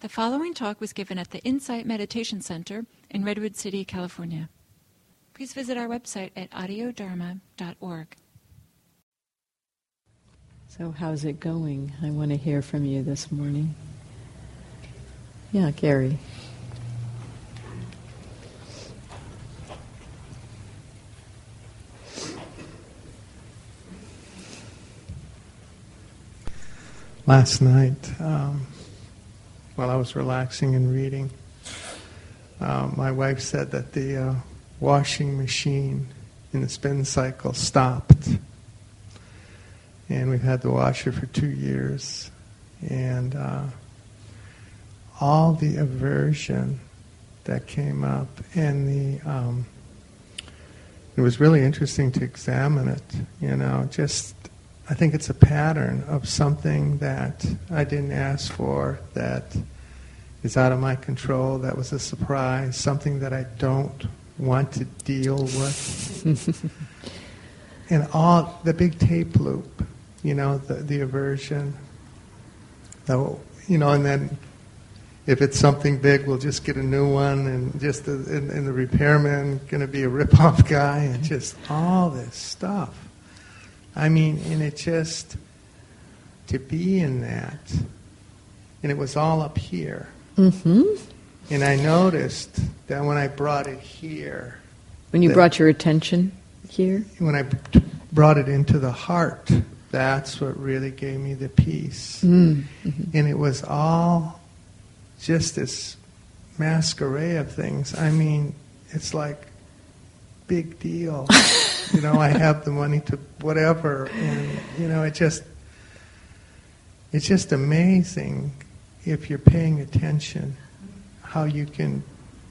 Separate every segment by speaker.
Speaker 1: The following talk was given at the Insight Meditation Center in Redwood City, California. Please visit our website at audiodharma.org.
Speaker 2: So, how's it going? I want to hear from you this morning. Yeah, Gary.
Speaker 3: Last night, um, while I was relaxing and reading, uh, my wife said that the uh, washing machine in the spin cycle stopped. And we've had the washer for two years. And uh, all the aversion that came up and the um, it was really interesting to examine it you know just i think it's a pattern of something that i didn't ask for that is out of my control that was a surprise something that i don't want to deal with and all the big tape loop you know the, the aversion the, you know and then if it's something big, we'll just get a new one, and just the, and, and the repairman going to be a rip-off guy, and just all this stuff. I mean, and it just to be in that, and it was all up here.
Speaker 2: Mm-hmm.
Speaker 3: And I noticed that when I brought it here,
Speaker 2: when you brought your attention here,
Speaker 3: when I brought it into the heart, that's what really gave me the peace.
Speaker 2: mm-hmm.
Speaker 3: And it was all just this masquerade of things. I mean, it's like big deal. you know, I have the money to whatever, and you know, it just it's just amazing if you're paying attention how you can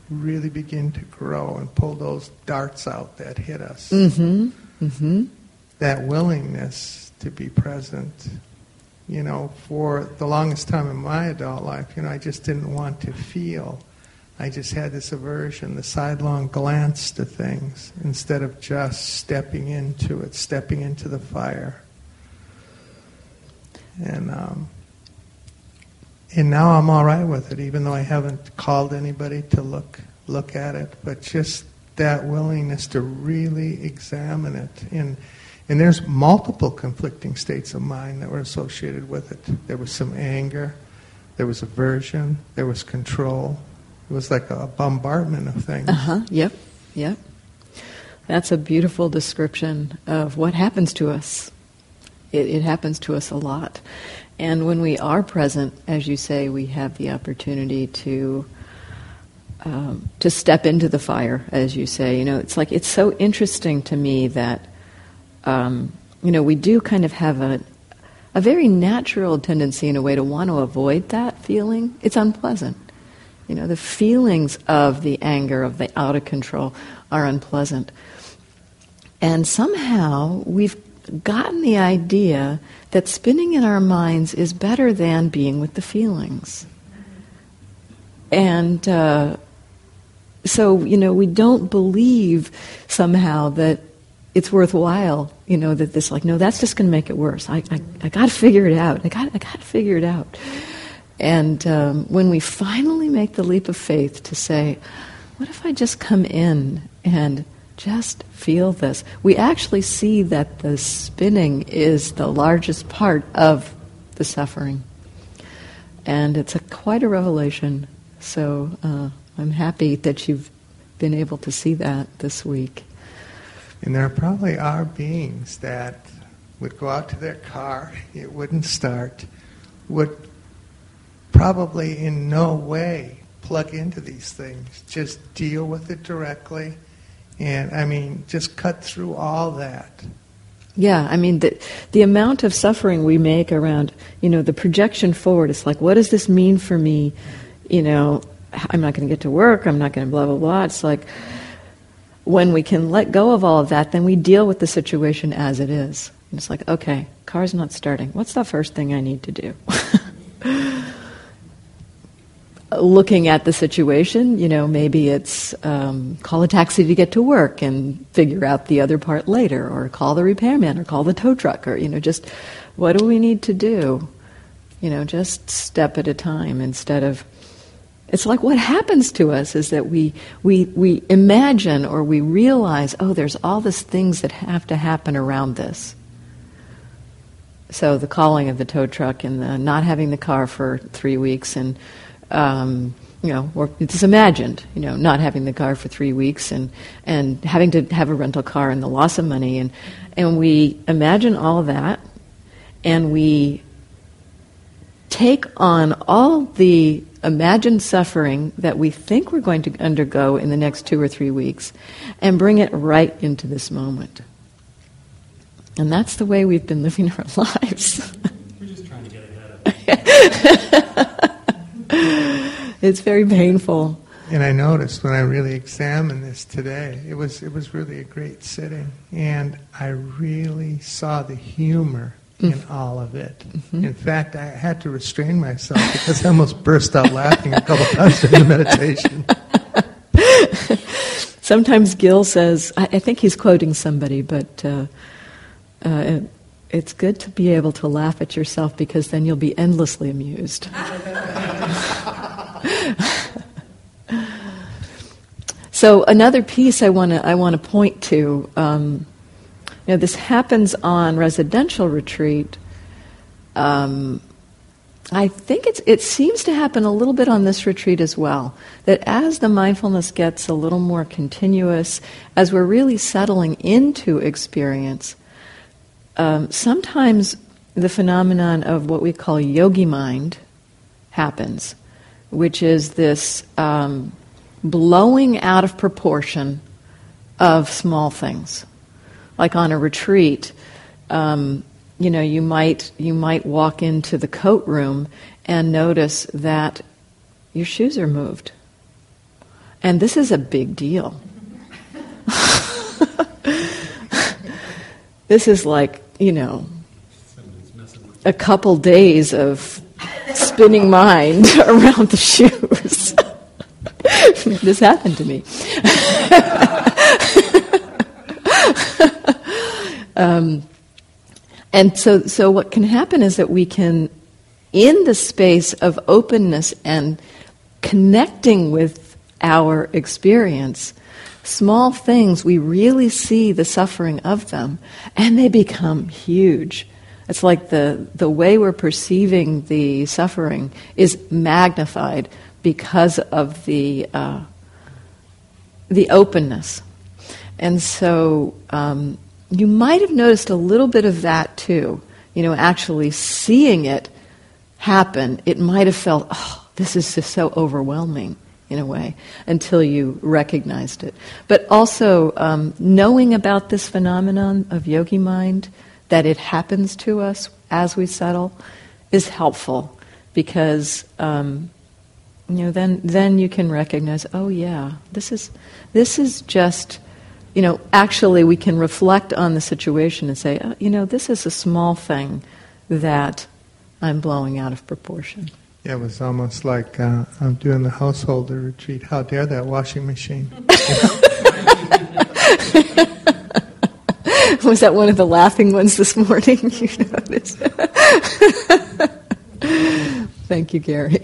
Speaker 3: really begin to grow and pull those darts out that hit us.
Speaker 2: Mm-hmm. Mm-hmm.
Speaker 3: That willingness to be present you know, for the longest time in my adult life, you know, I just didn't want to feel. I just had this aversion, the sidelong glance to things, instead of just stepping into it, stepping into the fire. And um, and now I'm all right with it, even though I haven't called anybody to look look at it. But just that willingness to really examine it and and there's multiple conflicting states of mind that were associated with it. There was some anger, there was aversion, there was control. It was like a bombardment of things.
Speaker 2: Uh huh. Yep. Yep. That's a beautiful description of what happens to us. It, it happens to us a lot. And when we are present, as you say, we have the opportunity to um, to step into the fire, as you say. You know, it's like it's so interesting to me that um, you know, we do kind of have a, a very natural tendency in a way to want to avoid that feeling. It's unpleasant. You know, the feelings of the anger, of the out of control, are unpleasant. And somehow we've gotten the idea that spinning in our minds is better than being with the feelings. And uh, so, you know, we don't believe somehow that it's worthwhile, you know, that this like, no, that's just going to make it worse. I, I, I got to figure it out. I got, I to figure it out. And um, when we finally make the leap of faith to say, what if I just come in and just feel this? We actually see that the spinning is the largest part of the suffering. And it's a, quite a revelation. So uh, I'm happy that you've been able to see that this week.
Speaker 3: And there probably are beings that would go out to their car, it wouldn't start, would probably in no way plug into these things, just deal with it directly. And I mean, just cut through all that.
Speaker 2: Yeah, I mean, the, the amount of suffering we make around, you know, the projection forward, it's like, what does this mean for me? You know, I'm not going to get to work, I'm not going to blah, blah, blah. It's like, when we can let go of all of that, then we deal with the situation as it is. And it's like, okay, car's not starting. What's the first thing I need to do? Looking at the situation, you know, maybe it's um, call a taxi to get to work and figure out the other part later, or call the repairman, or call the tow truck, or, you know, just what do we need to do You know, just step at a time instead of. It's like what happens to us is that we, we, we imagine or we realize, oh, there's all these things that have to happen around this. So the calling of the tow truck and the not having the car for three weeks and um, you know, or it's imagined, you know, not having the car for three weeks and, and having to have a rental car and the loss of money. And, and we imagine all that and we take on all the imagined suffering that we think we're going to undergo in the next two or three weeks and bring it right into this moment. And that's the way we've been living our lives.
Speaker 4: We're just trying to get ahead of
Speaker 2: it. it's very painful.
Speaker 3: And I noticed when I really examined this today, it was it was really a great sitting, and I really saw the humor in mm-hmm. all of it. Mm-hmm. In fact, I had to restrain myself because I almost burst out laughing a couple times during the meditation.
Speaker 2: Sometimes Gil says, I, I, think he's quoting somebody, but uh, uh, it's good to be able to laugh at yourself because then you'll be endlessly amused. so another piece I want to I want to point to. Um, you know, this happens on residential retreat. Um, I think it's, it seems to happen a little bit on this retreat as well. That as the mindfulness gets a little more continuous, as we're really settling into experience, um, sometimes the phenomenon of what we call yogi mind happens which is this um, blowing out of proportion of small things. Like on a retreat, um, you know, you might you might walk into the coat room and notice that your shoes are moved, and this is a big deal. this is like you know a couple days of spinning mind around the shoes. this happened to me. um, and so, so what can happen is that we can, in the space of openness and connecting with our experience, small things, we really see the suffering of them, and they become huge. It's like the, the way we're perceiving the suffering is magnified because of the, uh, the openness. And so um, you might have noticed a little bit of that too. You know, actually seeing it happen, it might have felt, oh, this is just so overwhelming in a way until you recognized it. But also um, knowing about this phenomenon of yogi mind that it happens to us as we settle is helpful because um, you know then then you can recognize oh yeah this is this is just you know actually we can reflect on the situation and say oh, you know this is a small thing that I'm blowing out of proportion.
Speaker 3: Yeah, it was almost like uh, I'm doing the householder retreat. How dare that washing machine?
Speaker 2: Was that one of the laughing ones this morning? you noticed. Thank you, Gary.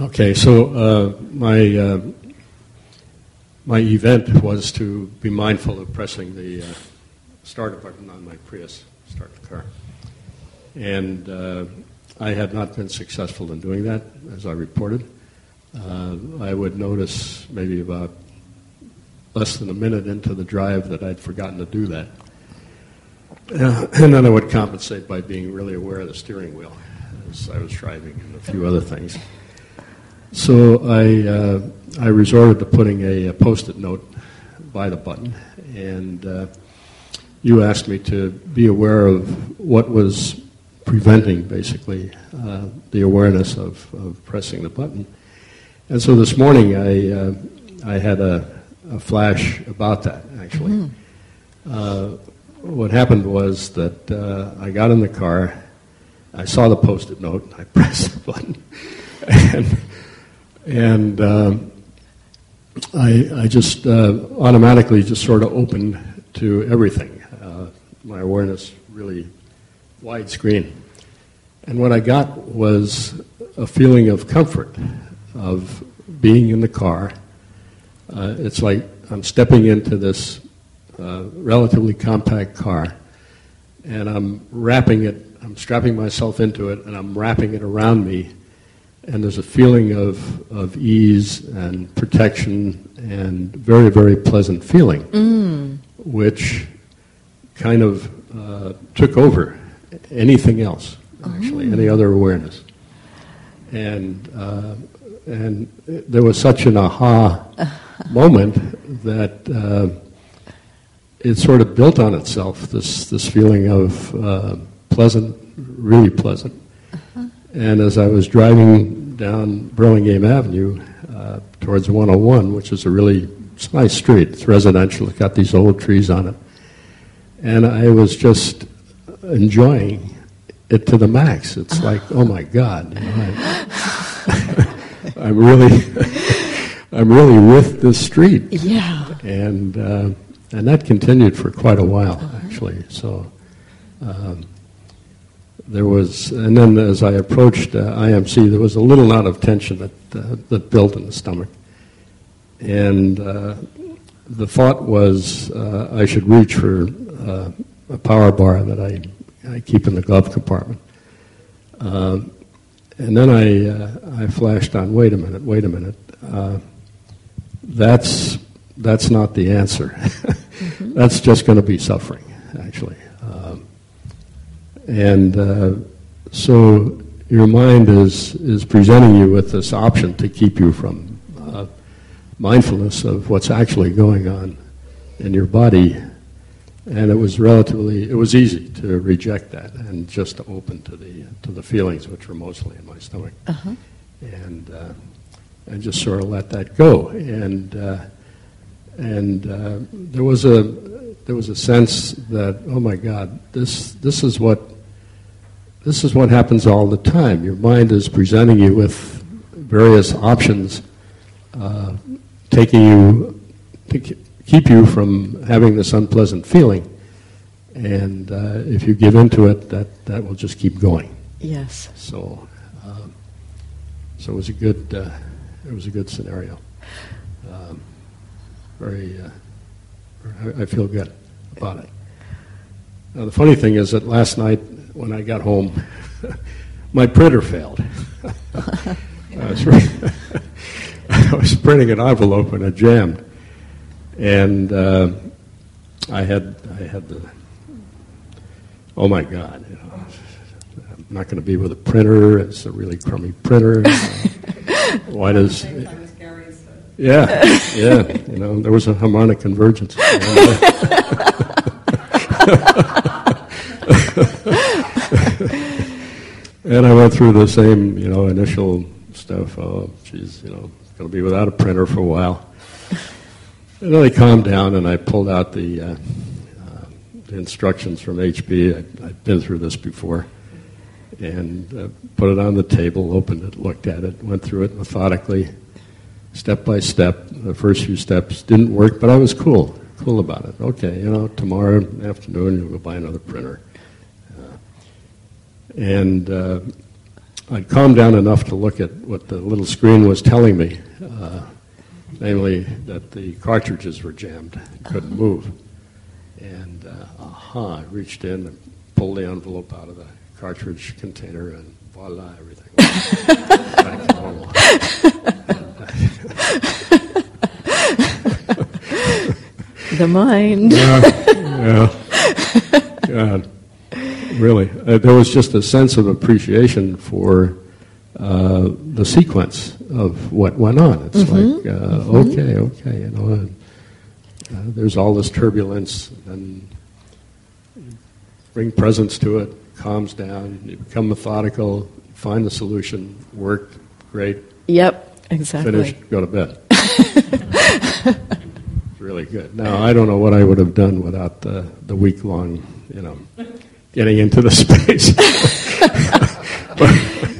Speaker 4: Okay, so uh, my uh, my event was to be mindful of pressing the uh, start button on my Prius, start the car, and uh, I had not been successful in doing that, as I reported uh, I would notice maybe about less than a minute into the drive that I'd forgotten to do that. Uh, and then I would compensate by being really aware of the steering wheel as I was driving and a few other things. So I, uh, I resorted to putting a, a, post-it note by the button, and uh, you asked me to be aware of what was preventing, basically, uh, the awareness of, of pressing the button. And so this morning I, uh, I had a, a, flash about that, actually. Mm-hmm. Uh, what happened was that uh, I got in the car, I saw the post it note, and I pressed the button, and, and um, I, I just uh, automatically just sort of opened to everything. My awareness really widescreen. And what I got was a feeling of comfort, of being in the car. Uh, it's like I'm stepping into this uh, relatively compact car, and I'm wrapping it, I'm strapping myself into it, and I'm wrapping it around me. And there's a feeling of, of ease and protection and very, very pleasant feeling,
Speaker 2: Mm.
Speaker 4: which kind of uh, took over anything else, actually, any other awareness. And, uh, and there was such an aha moment that uh, it sort of built on itself, this, this feeling of uh, pleasant, really pleasant. And as I was driving down Burlingame Avenue uh, towards 101, which is a really nice street, it's residential, it's got these old trees on it. And I was just enjoying it to the max. It's like, oh my God, you know, I, I'm really, I'm really with this street,
Speaker 2: Yeah.
Speaker 4: and uh, and that continued for quite a while actually. So um, there was, and then as I approached uh, IMC, there was a little knot of tension that uh, that built in the stomach, and uh, the thought was uh, I should reach for uh, a power bar that I I keep in the glove compartment. Um, and then I, uh, I flashed on, wait a minute, wait a minute. Uh, that's, that's not the answer. that's just going to be suffering, actually. Um, and uh, so your mind is, is presenting you with this option to keep you from uh, mindfulness of what's actually going on in your body. And it was relatively, it was easy to reject that and just to open to the, to the feelings, which were mostly in my stomach
Speaker 2: Uh-huh.
Speaker 4: and uh, and just sort of let that go. And uh, and uh, there was a there was a sense that oh my God, this this is what this is what happens all the time. Your mind is presenting you with various options, uh, taking you keep you from having this unpleasant feeling. And uh, if you give into it, that, that will just keep going.
Speaker 2: Yes.
Speaker 4: So, um, so it was a good, uh, it was a good scenario. Um, very, uh, I, I feel good about it. Now the funny thing is that last night when I got home, my printer failed. I, was, I was printing an envelope and it jammed, and uh, I had I had the oh my god, you know, I'm not going to be with a printer. It's a really crummy printer. Why does? Yeah, yeah. You know, there was a harmonic convergence. and I went through the same, you know, initial stuff. Oh, geez, you know, going to be without a printer for a while. And then I calmed down and I pulled out the, uh, uh, the instructions from HP. I, I've been through this before. And uh, put it on the table, opened it, looked at it, went through it methodically, step by step. The first few steps didn't work, but I was cool, cool about it. Okay, you know, tomorrow afternoon you'll go buy another printer. Uh, and uh, I'd calmed down enough to look at what the little screen was telling me, uh, namely that the cartridges were jammed, couldn't move. And uh, aha, I reached in and pulled the envelope out of the cartridge container, and voila, everything was back to normal.
Speaker 2: The mind.
Speaker 4: yeah, yeah. God, really. Uh, there was just a sense of appreciation for uh, the sequence of what went on. It's like, uh, okay, okay, you know, and, uh, there's all this turbulence, and bring presence to it, calms down, you become methodical, find the solution, work, great,
Speaker 2: Yep, exactly.
Speaker 4: finished, go to bed. It's really good. Now, I don't know what I would have done without the, the week long, you know, getting into the space.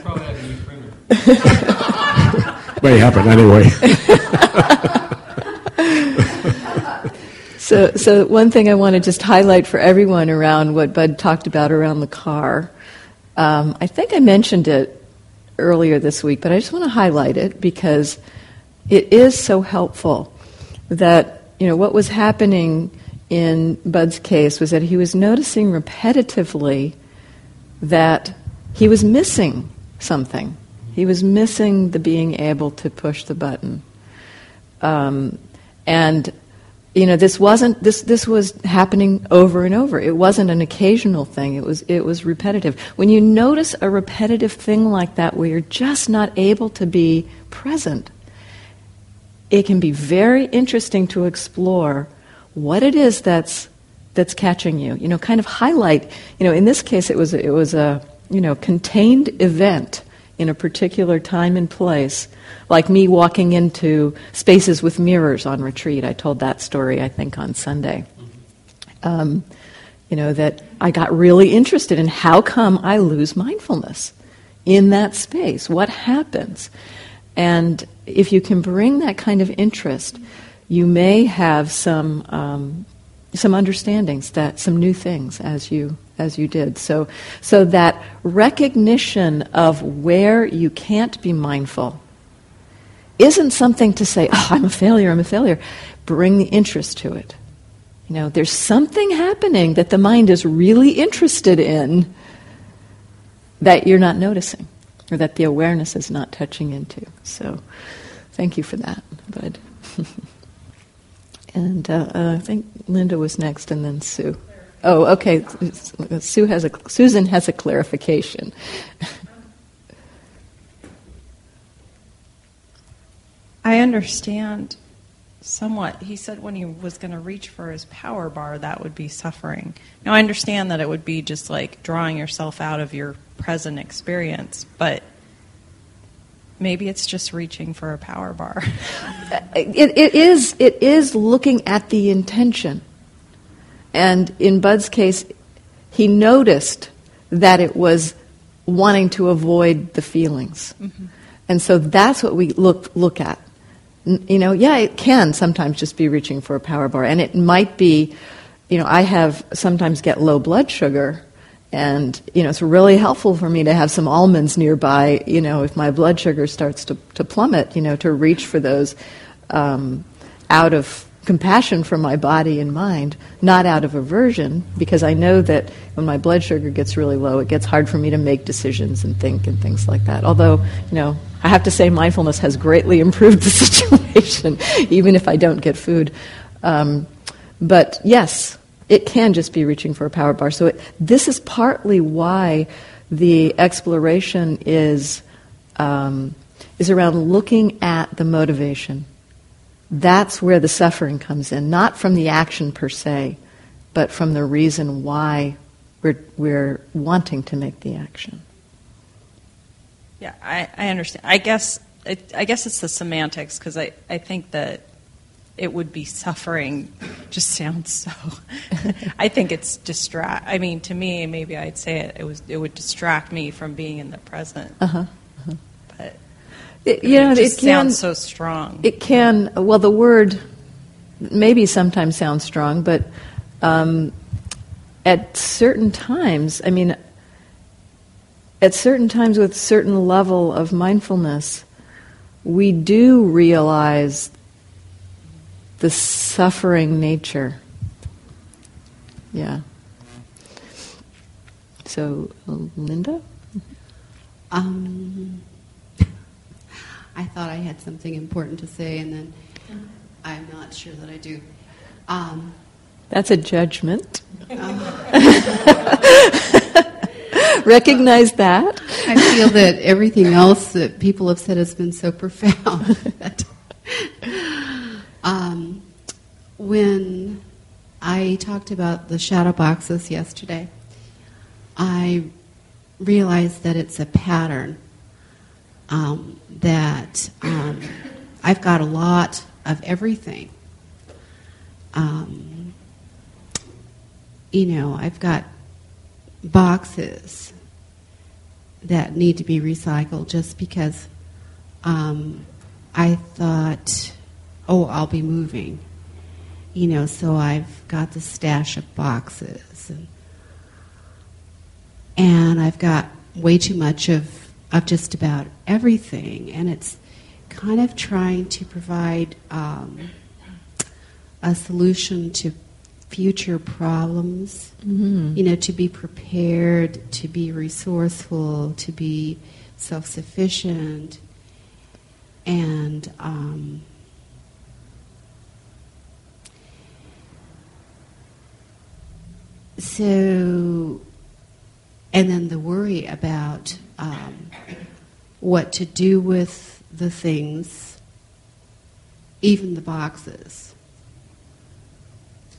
Speaker 5: Probably have a new printer.
Speaker 4: May happen anyway.
Speaker 2: so, so one thing I want to just highlight for everyone around what Bud talked about around the car. Um, I think I mentioned it earlier this week, but I just want to highlight it because it is so helpful that you know what was happening in Bud's case was that he was noticing repetitively that he was missing something. He was missing the being able to push the button. Um, and you know this wasn't this this was happening over and over. It wasn't an occasional thing. It was it was repetitive. When you notice a repetitive thing like that where you're just not able to be present it can be very interesting to explore what it is that's that's catching you. You know kind of highlight you know in this case it was it was a you know contained event in a particular time and place, like me walking into spaces with mirrors on retreat. I told that story, I think, on Sunday. Um, you know, that I got really interested in how come I lose mindfulness in that space? What happens? And if you can bring that kind of interest, you may have some um, some understandings that some new things as you as you did. So, so that recognition of where you can't be mindful isn't something to say, oh, I'm a failure, I'm a failure. Bring the interest to it. You know, there's something happening that the mind is really interested in that you're not noticing, or that the awareness is not touching into. So, thank you for that, Bud. and uh, uh, I think Linda was next, and then Sue. Oh, okay. Sue has a, Susan has a clarification.
Speaker 6: I understand somewhat. He said when he was going to reach for his power bar, that would be suffering. Now, I understand that it would be just like drawing yourself out of your present experience, but maybe it's just reaching for a power bar.
Speaker 2: it, it, is, it is looking at the intention. And in Bud's case, he noticed that it was wanting to avoid the feelings. Mm-hmm. And so that's what we look, look at. You know, yeah, it can sometimes just be reaching for a power bar. And it might be, you know, I have sometimes get low blood sugar. And, you know, it's really helpful for me to have some almonds nearby, you know, if my blood sugar starts to, to plummet, you know, to reach for those um, out of compassion for my body and mind, not out of aversion, because I know that when my blood sugar gets really low, it gets hard for me to make decisions and think and things like that. Although, you know, I have to say mindfulness has greatly improved the situation, even if I don't get food. Um, but yes, it can just be reaching for a power bar. So it, this is partly why the exploration is um, is around looking at the motivation that's where the suffering comes in, not from the action per se, but from the reason why we're, we're wanting to make the action.
Speaker 6: Yeah, I, I understand. I guess it, I guess it's the semantics because I, I think that it would be suffering just sounds so I think it's distract I mean to me maybe I'd say it it was it would distract me from being in the present.
Speaker 2: Uh-huh. uh-huh.
Speaker 6: But
Speaker 2: it, you know,
Speaker 6: it,
Speaker 2: it can,
Speaker 6: sounds so strong.
Speaker 2: It can. Well, the word maybe sometimes sounds strong, but um, at certain times, I mean, at certain times with certain level of mindfulness, we do realize the suffering nature. Yeah. So, Linda?
Speaker 7: Um, I thought I had something important to say, and then I'm not sure that I do. Um,
Speaker 2: That's a judgment. Recognize that.
Speaker 7: I feel that everything else that people have said has been so profound. that, um, when I talked about the shadow boxes yesterday, I realized that it's a pattern um, that um, I've got a lot of everything. Um, you know, I've got boxes that need to be recycled just because um, I thought, oh, I'll be moving. you know, so I've got the stash of boxes and and I've got way too much of of just about everything, and it's kind of trying to provide um, a solution to future problems.
Speaker 2: Mm-hmm.
Speaker 7: You know, to be prepared, to be resourceful, to be self sufficient, and um, so, and then the worry about um, what to do with the things, even the boxes,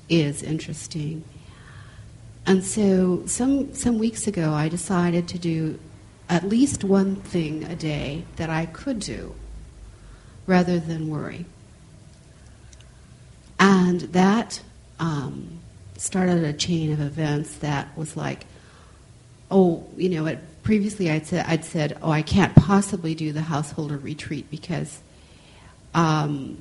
Speaker 7: is interesting. And so, some some weeks ago, I decided to do at least one thing a day that I could do, rather than worry. And that um, started a chain of events that was like, oh, you know, it, previously I'd said, I'd said, oh, I can't possibly do the householder retreat because um,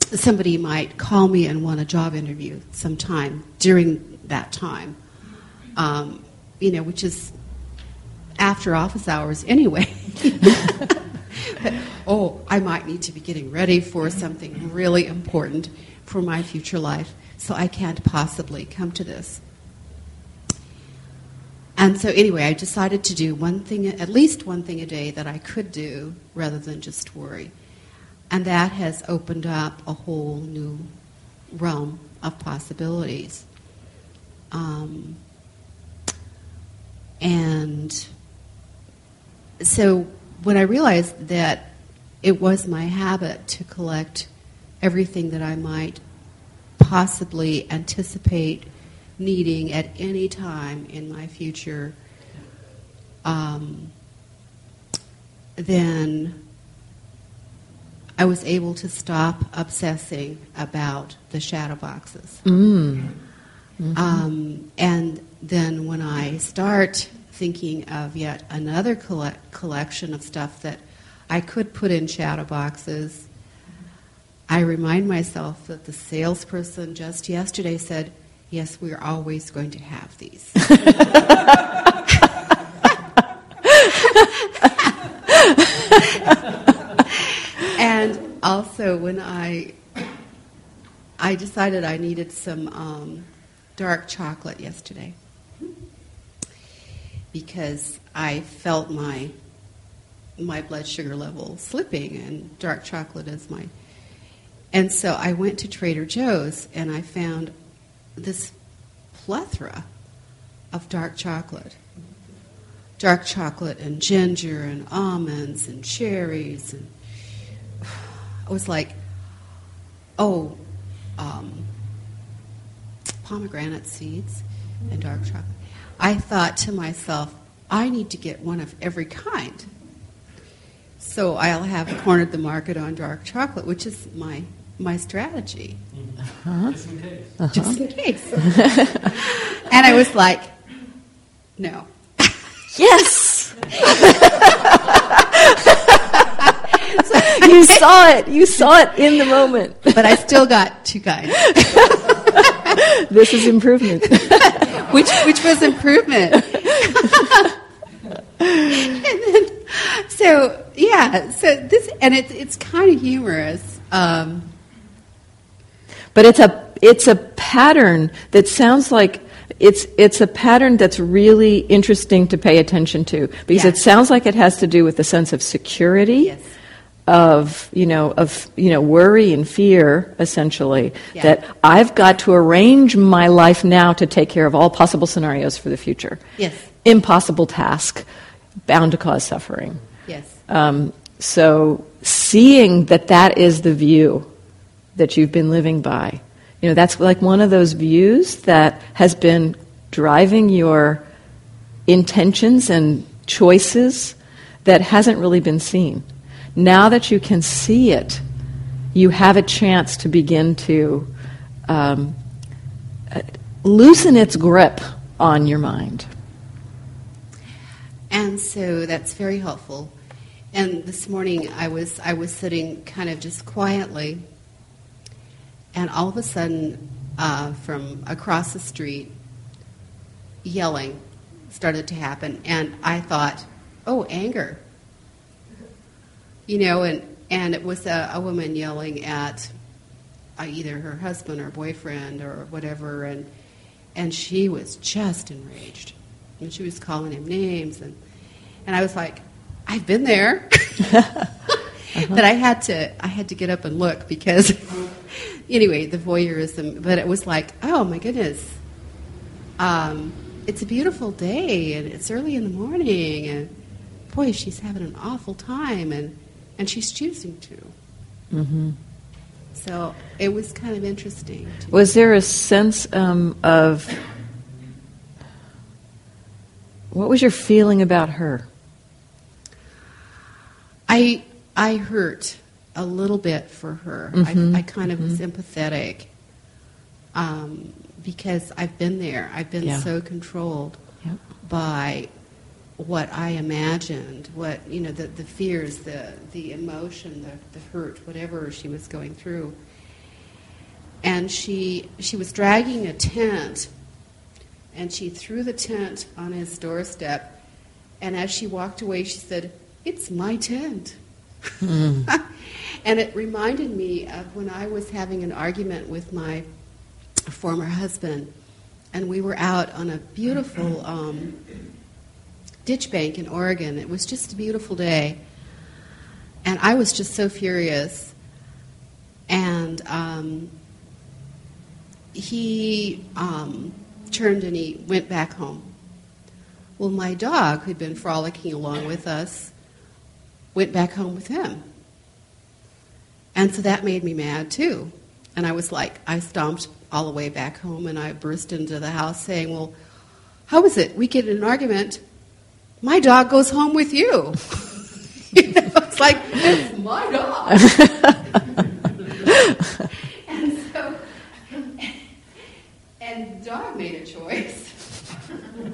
Speaker 7: somebody might call me and want a job interview sometime during that time, um, you know, which is after office hours anyway. oh, I might need to be getting ready for something really important for my future life, so I can't possibly come to this. And so, anyway, I decided to do one thing, at least one thing a day that I could do rather than just worry. And that has opened up a whole new realm of possibilities. Um, and so when I realized that it was my habit to collect everything that I might possibly anticipate needing at any time in my future, um, then I was able to stop obsessing about the shadow boxes.
Speaker 2: Mm. Mm-hmm.
Speaker 7: Um, and then when I start thinking of yet another collect- collection of stuff that I could put in shadow boxes, I remind myself that the salesperson just yesterday said, Yes, we're always going to have these. and also, when I I decided I needed some um, dark chocolate yesterday because I felt my my blood sugar level slipping, and dark chocolate is my. And so I went to Trader Joe's and I found this plethora of dark chocolate. Dark chocolate and ginger and almonds and cherries and I was like, oh, um, pomegranate seeds and dark chocolate. I thought to myself, I need to get one of every kind. So I'll have cornered the market on dark chocolate, which is my my strategy.
Speaker 5: Uh-huh. Just in case.
Speaker 2: Uh-huh.
Speaker 7: Just in case. and I was like, no.
Speaker 2: Yes! you saw it. You saw it in the moment.
Speaker 7: But I still got two guys.
Speaker 2: this is improvement.
Speaker 7: which which was improvement. then, so yeah, so this and it's it's kind of humorous. Um,
Speaker 2: but it's a it's a pattern that sounds like it's it's a pattern that's really interesting to pay attention to because it sounds like it has to do with the sense of security.
Speaker 7: Yes.
Speaker 2: Of you know of you know worry and fear essentially
Speaker 7: Yeah.
Speaker 2: that I've got to arrange my life now to take care of all possible scenarios for the future.
Speaker 7: Yes.
Speaker 2: Impossible task, bound to cause suffering.
Speaker 7: yes.
Speaker 2: Um, so seeing that that is the view that you've been living by, you know, that's like one of those views that has been driving your intentions and choices that hasn't really been seen. Now that you can see it, you have a chance to begin to um, uh, loosen its grip on your mind.
Speaker 7: And so that's very helpful. And this morning I was I was sitting kind of just quietly, and all of a sudden, uh, from across the street, yelling started to happen, and I thought, "Oh, anger." You know, and and it was a, a woman yelling at uh, either her husband or boyfriend or whatever, and and she was just enraged, and she was calling him names, and and I was like, I've been there, but I had to I had to get up and look because anyway the voyeurism, but it was like, oh my goodness, um, it's a beautiful day and it's early in the morning and boy she's having an awful time and and she's choosing to.
Speaker 2: Mm-hmm.
Speaker 7: So it was kind of interesting.
Speaker 2: Was there a sense um, of what was your feeling about her?
Speaker 7: I I hurt a little bit for her.
Speaker 2: Mhm,
Speaker 7: I, I kind of was empathetic um, because I've been there. I've been
Speaker 2: Yeah.
Speaker 7: so controlled
Speaker 2: Yep.
Speaker 7: by what I imagined, what you know, the, the fears, the the emotion, the, the hurt, whatever she was going through. And she she was dragging a tent, and she threw the tent on his doorstep. And as she walked away, she said, "It's my tent." and it reminded me of when I was having an argument with my former husband, and we were out on a beautiful um, ditch bank in Oregon. It was just a beautiful day, and I was just so furious. And um, he um, turned and he went back home. Well, my dog, who'd been frolicking along with us, went back home with him. And so that made me mad too. And I was like, I stomped all the way back home and I burst into the house saying, Well, how is it? We get in an argument. My dog goes home with you. you know, it's like, it's my dog. and so, and the dog made a choice.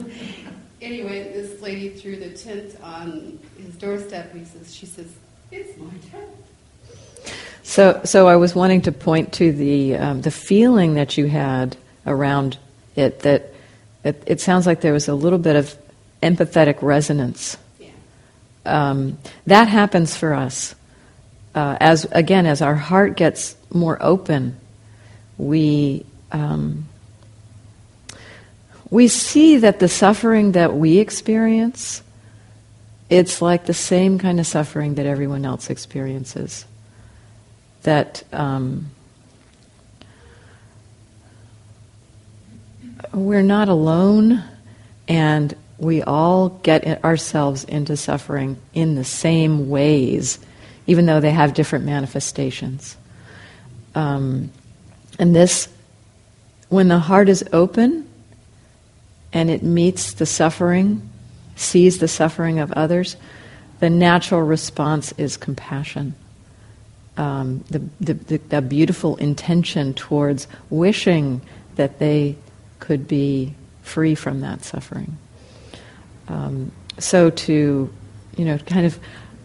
Speaker 7: anyway, lady threw the tent on his doorstep. He says, she says, "It's my tent."
Speaker 2: So, so I was wanting to point to the um, the feeling that you had around it. That it, it sounds like there was a little bit of empathetic resonance.
Speaker 7: Yeah.
Speaker 2: Um, that happens for us uh, as again as our heart gets more open. We um, we see that the suffering that we experience, it's like the same kind of suffering that everyone else experiences that um, we're not alone and we all get ourselves into suffering in the same ways, even though they have different manifestations. Um, and this, when the heart is open and it meets the suffering, sees the suffering of others, the natural response is compassion um, the, the, the, the beautiful intention towards wishing that they could be free from that suffering. Um, so to, you know, kind of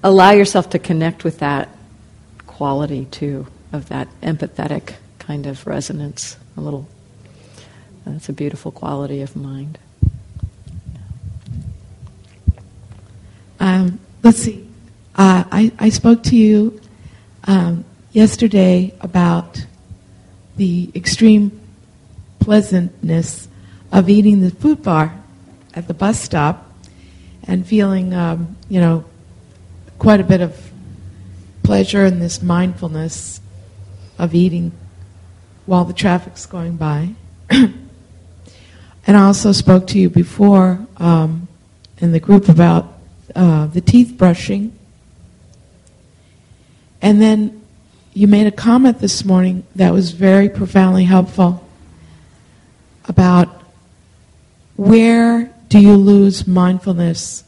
Speaker 2: allow yourself to connect with that quality too, of that empathetic kind of resonance, a little. That's a beautiful quality of mind.
Speaker 8: Um, let's see. Uh, I, I spoke to you um, yesterday about the extreme pleasantness of eating the food bar at the bus stop and feeling, um, you know, quite a bit of pleasure in this mindfulness of eating while the traffic's going by. and I also spoke to you before um, in the group about uh, the teeth brushing. And then you made a comment this morning that was very profoundly helpful about where do you lose mindfulness?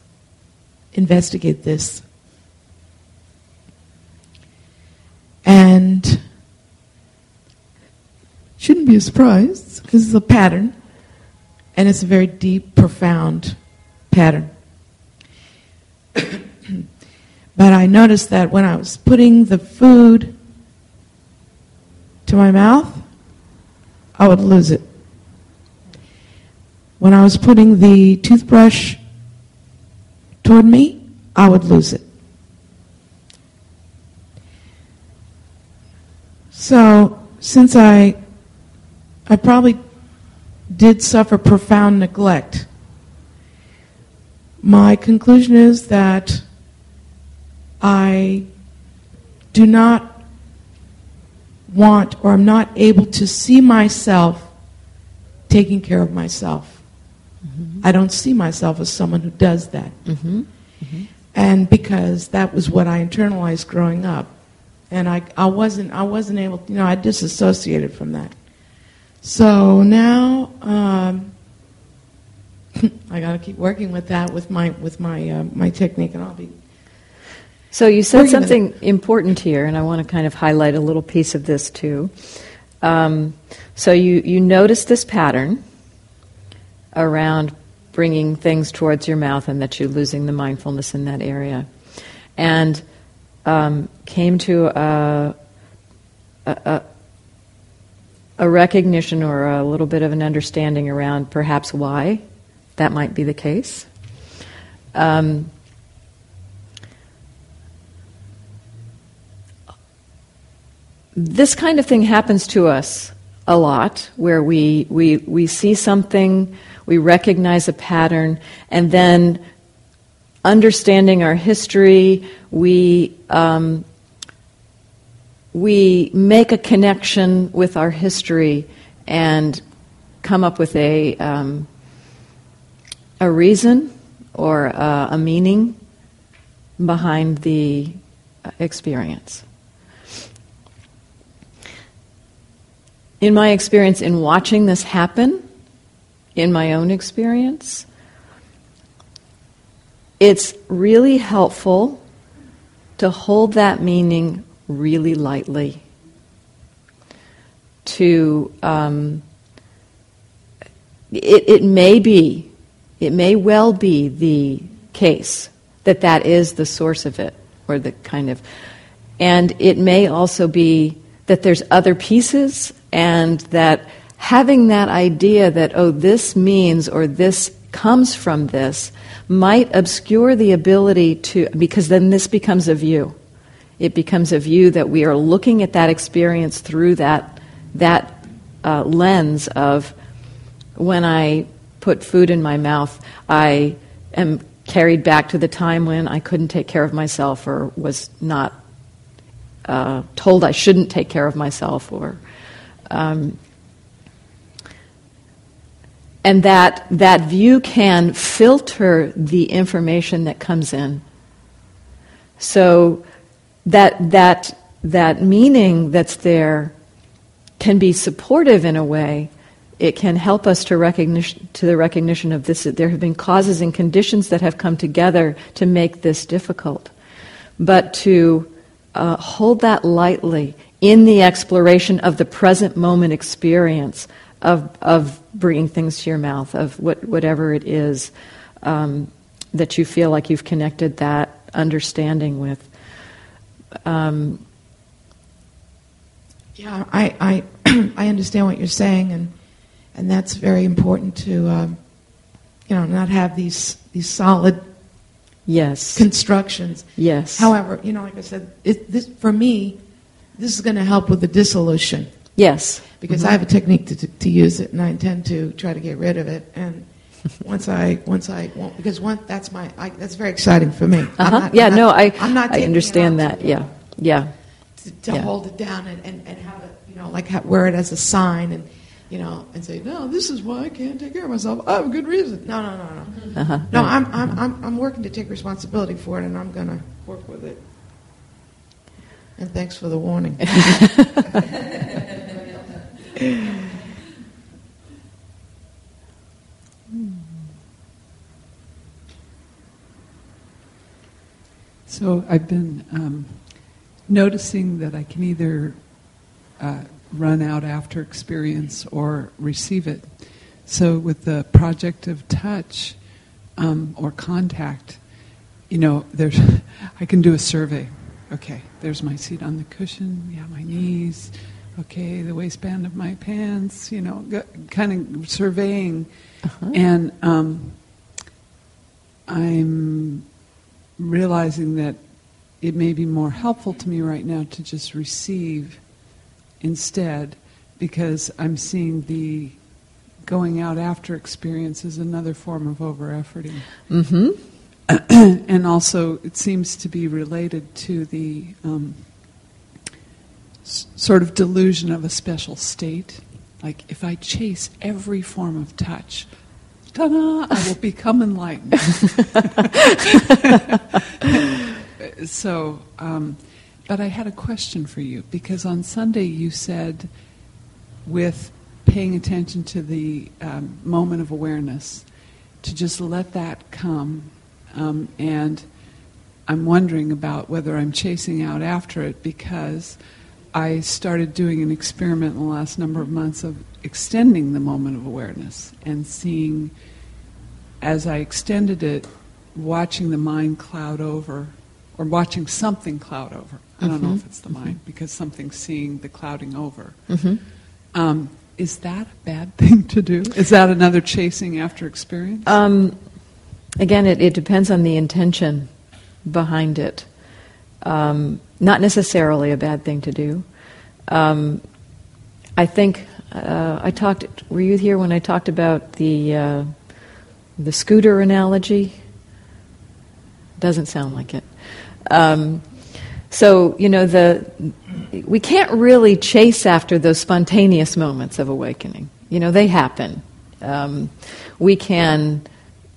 Speaker 8: Investigate this. And shouldn't be a surprise because it's a pattern and it's a very deep, profound pattern. but I noticed that when I was putting the food to my mouth, I would lose it. When I was putting the toothbrush toward me, I would lose it. So, since I, I probably did suffer profound neglect, my conclusion is that I do not want or I'm not able to see myself taking care of myself. Mm-hmm. I don't see myself as someone who does that. Mm-hmm. Mm-hmm. And because that was what I internalized growing up. And I, I wasn't I wasn't able you know, I disassociated from that. So now um, I got to keep working with that with my with my uh, my technique, and I'll be.
Speaker 2: So you said something important here, and I want to kind of highlight a little piece of this too. Um, so you you notice this pattern around bringing things towards your mouth, and that you're losing the mindfulness in that area, and um, came to a, a, a recognition or a little bit of an understanding around perhaps why that might be the case. Um, this kind of thing happens to us a lot, where we, we, we see something, we recognize a pattern, and then understanding our history, we, um, we make a connection with our history and come up with a, um, a reason or uh, a meaning behind the experience. In my experience, in watching this happen, in my own experience, it's really helpful to hold that meaning really lightly. To, um, it, it may be it may well be the case that that is the source of it, or the kind of. And it may also be that there's other pieces, and that having that idea that, oh, this means or this comes from this, might obscure the ability to, because then this becomes a view. It becomes a view that we are looking at that experience through that, that uh, lens of when I put food in my mouth, I am carried back to the time when I couldn't take care of myself or was not uh, told I shouldn't take care of myself or. Um, and that, that view can filter the information that comes in. So that, that, that meaning that's there can be supportive in a way. It can help us to recognition to the recognition of this that there have been causes and conditions that have come together to make this difficult. But to uh, hold that lightly in the exploration of the present moment experience of, of bringing things to your mouth of what, whatever it is um, that you feel like you've connected that understanding with um,
Speaker 8: yeah I, I, I understand what you're saying and and that's very important to um, you know not have these these solid
Speaker 2: yes
Speaker 8: constructions.
Speaker 2: Yes.
Speaker 8: However, you know, like I said, it, this for me, this is going to help with the dissolution.
Speaker 2: Yes.
Speaker 8: Because mm-hmm. I have a technique to, to, to use it, and I intend to try to get rid of it. And once I once I won't, because one that's my I, that's very exciting for me.
Speaker 2: Uh-huh. Not, yeah. Not, no, I I'm not I understand that. To, yeah. Yeah.
Speaker 8: To, to
Speaker 2: yeah.
Speaker 8: hold it down and, and, and have it, you know, like wear it as a sign and you know, and say, no, this is why I can't take care of myself. I have a good reason. No, no, no, no. Uh-huh. No, I'm, I'm, I'm, I'm working to take responsibility for it, and I'm going to work with it. And thanks for the warning.
Speaker 9: so I've been um, noticing that I can either uh, run out after experience or receive it. So, with the project of touch um, or contact, you know, there's, I can do a survey. Okay, there's my seat on the cushion. Yeah, my knees. okay, the waistband of my pants, you know, kind of surveying. Uh-huh. And um, I'm realizing that it may be more helpful to me right now to just receive instead because I'm seeing the going out after experience as another form of over efforting.
Speaker 2: Mm-hmm.
Speaker 9: and also, it seems to be related to the um, s- sort of delusion of a special state. Like, if I chase every form of touch, ta-da, I will become enlightened. so, um, but I had a question for you because on Sunday you said, with paying attention to the um, moment of awareness, to just let that come um, and I'm wondering about whether I'm chasing out after it because I started doing an experiment in the last number of months of extending the moment of awareness and seeing, as I extended it, watching the mind cloud over or watching something cloud over. I don't mm-hmm. know if it's the mind mm-hmm. because something's seeing the clouding over.
Speaker 2: Mm-hmm.
Speaker 9: Um, is that a bad thing to do? Is that another chasing after experience?
Speaker 2: Um, again, it, it depends on the intention behind it. Um, not necessarily a bad thing to do. Um, I think uh, I talked. Were you here when I talked about the uh, the scooter analogy? Doesn't sound like it. Um, so you know the we can't really chase after those spontaneous moments of awakening. You know they happen. Um, we can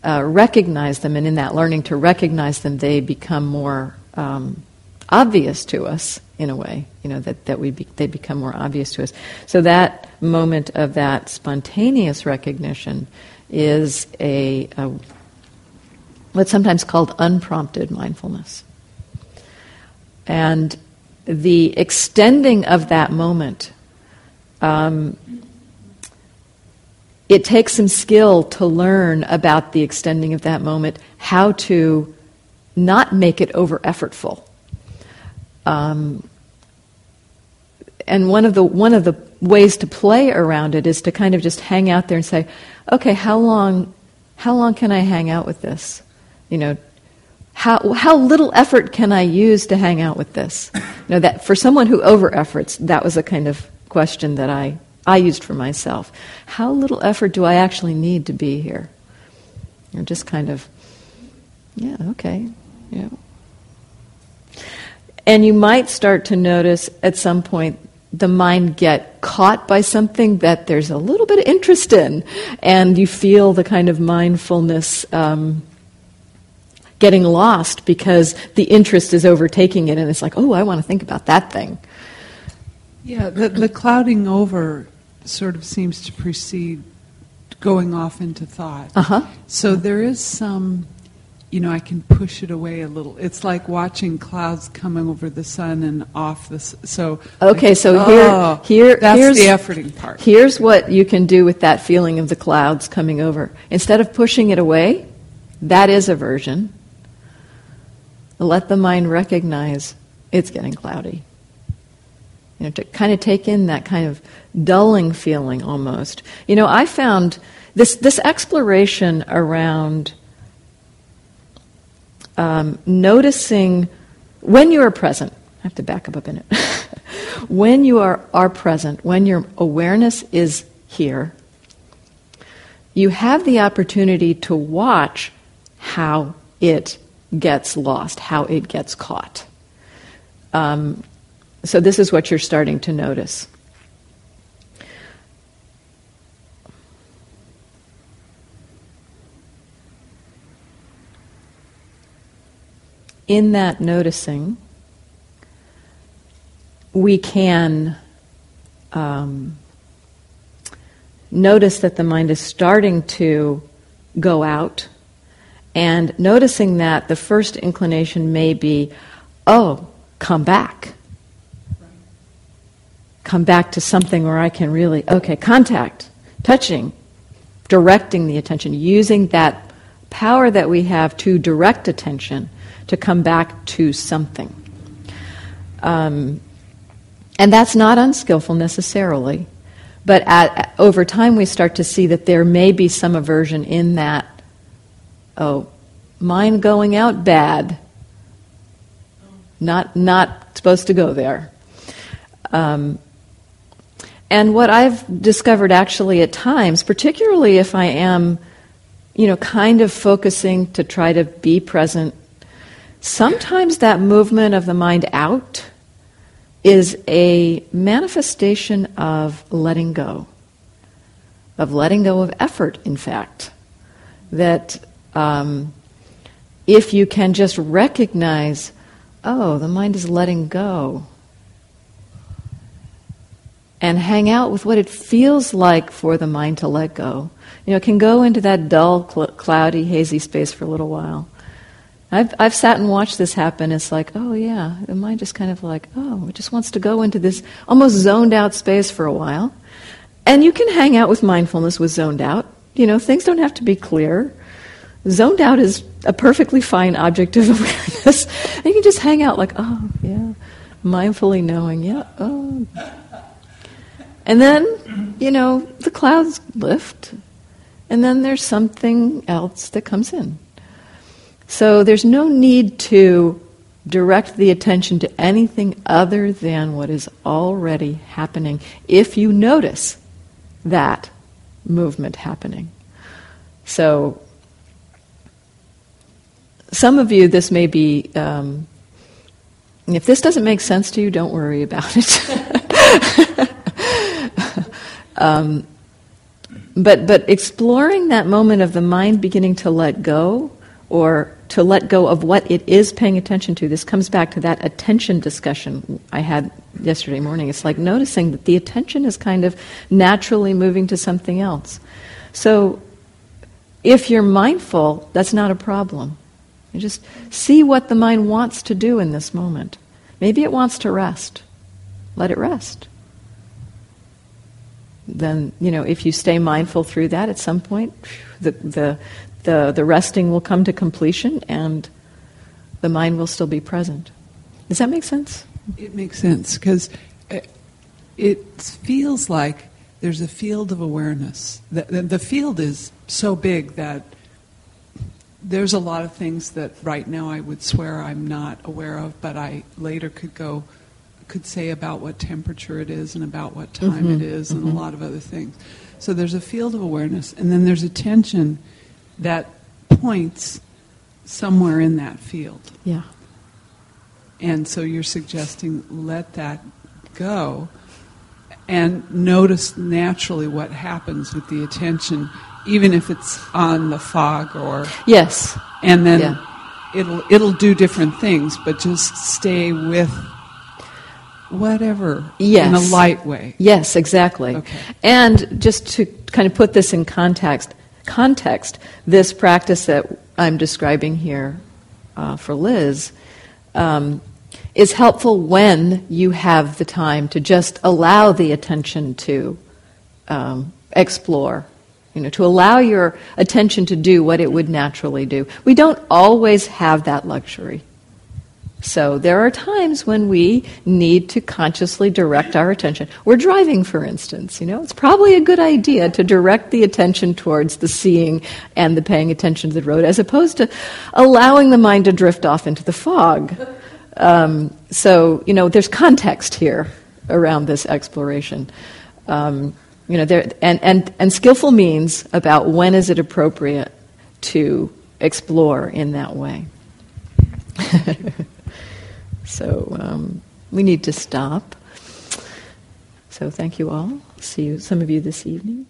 Speaker 2: uh, recognize them, and in that learning to recognize them, they become more um, obvious to us in a way. You know that that we be, they become more obvious to us. So that moment of that spontaneous recognition is a, a what's sometimes called unprompted mindfulness, and the extending of that moment. Um, it takes some skill to learn about the extending of that moment, how to not make it over effortful. Um, and one of the one of the ways to play around it is to kind of just hang out there and say, okay, how long how long can I hang out with this? You know, how how little effort can I use to hang out with this? You know, that for someone who over efforts, that was a kind of question that I I used for myself. How little effort do I actually need to be here? You're just kind of, yeah, okay, yeah. And you might start to notice at some point the mind get caught by something that there's a little bit of interest in, and you feel the kind of mindfulness um, getting lost because the interest is overtaking it, and it's like, oh, I want to think about that thing.
Speaker 9: Yeah, the, the clouding over sort of seems to precede going off into thought.
Speaker 2: Uh-huh.
Speaker 9: So there is some, you know, I can push it away a little. It's like watching clouds coming over the sun and off the. So
Speaker 2: okay, so
Speaker 9: oh,
Speaker 2: here, here,
Speaker 9: that's
Speaker 2: here's
Speaker 9: the efforting part.
Speaker 2: Here's what you can do with that feeling of the clouds coming over. Instead of pushing it away, that is aversion. Let the mind recognize it's getting cloudy. You know, to kind of take in that kind of dulling feeling almost. You know, I found this, this exploration around um, noticing when you are present. I have to back up a minute. when you are, are present, when your awareness is here, you have the opportunity to watch how it gets lost, how it gets caught. Um, so, this is what you're starting to notice. In that noticing, we can um, notice that the mind is starting to go out, and noticing that the first inclination may be, oh, come back. Come back to something where I can really, okay, contact, touching, directing the attention, using that power that we have to direct attention to come back to something. Um, And that's not unskillful necessarily. But at, over time, we start to see that there may be some aversion in that, oh, mind going out bad. Not, not supposed to go there. Um, and what I've discovered actually at times, particularly if I am, you know, kind of focusing to try to be present, sometimes that movement of the mind out is a manifestation of letting go, of letting go of effort, in fact. That um, if you can just recognize, oh, the mind is letting go, and hang out with what it feels like for the mind to let go. You know, it can go into that dull, cl- cloudy, hazy space for a little while. I've, I've sat and watched this happen. It's like, oh yeah, the mind just kind of like, oh, it just wants to go into this almost zoned out space for a while. And you can hang out with mindfulness with zoned out. You know, things don't have to be clear. Zoned out is a perfectly fine object of awareness. and you can just hang out like, oh yeah, mindfully knowing, yeah, oh. And then, you know, the clouds lift, and then there's something else that comes in. So there's no need to direct the attention to anything other than what is already happening if you notice that movement happening. So, some of you, this may be, um, if this doesn't make sense to you, don't worry about it. um, but, but exploring that moment of the mind beginning to let go or to let go of what it is paying attention to. This comes back to that attention discussion I had yesterday morning. It's like noticing that the attention is kind of naturally moving to something else. So if you're mindful, that's not a problem. You just see what the mind wants to do in this moment. Maybe it wants to rest. Let it rest. Then, you know, if you stay mindful through that at some point, the, the, the, the resting will come to completion and the mind will still be present. Does that make sense?
Speaker 9: It makes sense because it, feels like there's a field of awareness. The, the, the field is so big that there's a lot of things that right now I would swear I'm not aware of, but I later could go, could say about what temperature it is and about what time mm-hmm. it is and mm-hmm. a lot of other things. So there's a field of awareness, and then there's attention that points somewhere in that field.
Speaker 2: Yeah.
Speaker 9: And so you're suggesting let that go and notice naturally what happens with the attention, even if it's on the fog or.
Speaker 2: Yes.
Speaker 9: And then yeah. it'll, it'll do different things, but just stay with whatever
Speaker 2: yes.
Speaker 9: in a light way.
Speaker 2: Yes, exactly.
Speaker 9: Okay.
Speaker 2: And just to kind of put this in context, context, this practice that I'm describing here uh, for Liz um, is helpful when you have the time to just allow the attention to um, explore, you know, to allow your attention to do what it would naturally do. We don't always have that luxury. So there are times when we need to consciously direct our attention. We're driving, for instance, you know, it's probably a good idea to direct the attention towards the seeing and the paying attention to the road as opposed to allowing the mind to drift off into the fog. Um, so, you know, there's context here around this exploration. Um, you know, there, and, and, and skillful means about when is it appropriate to explore in that way. So um, we need to stop. So thank you all. See you, some of you this evening.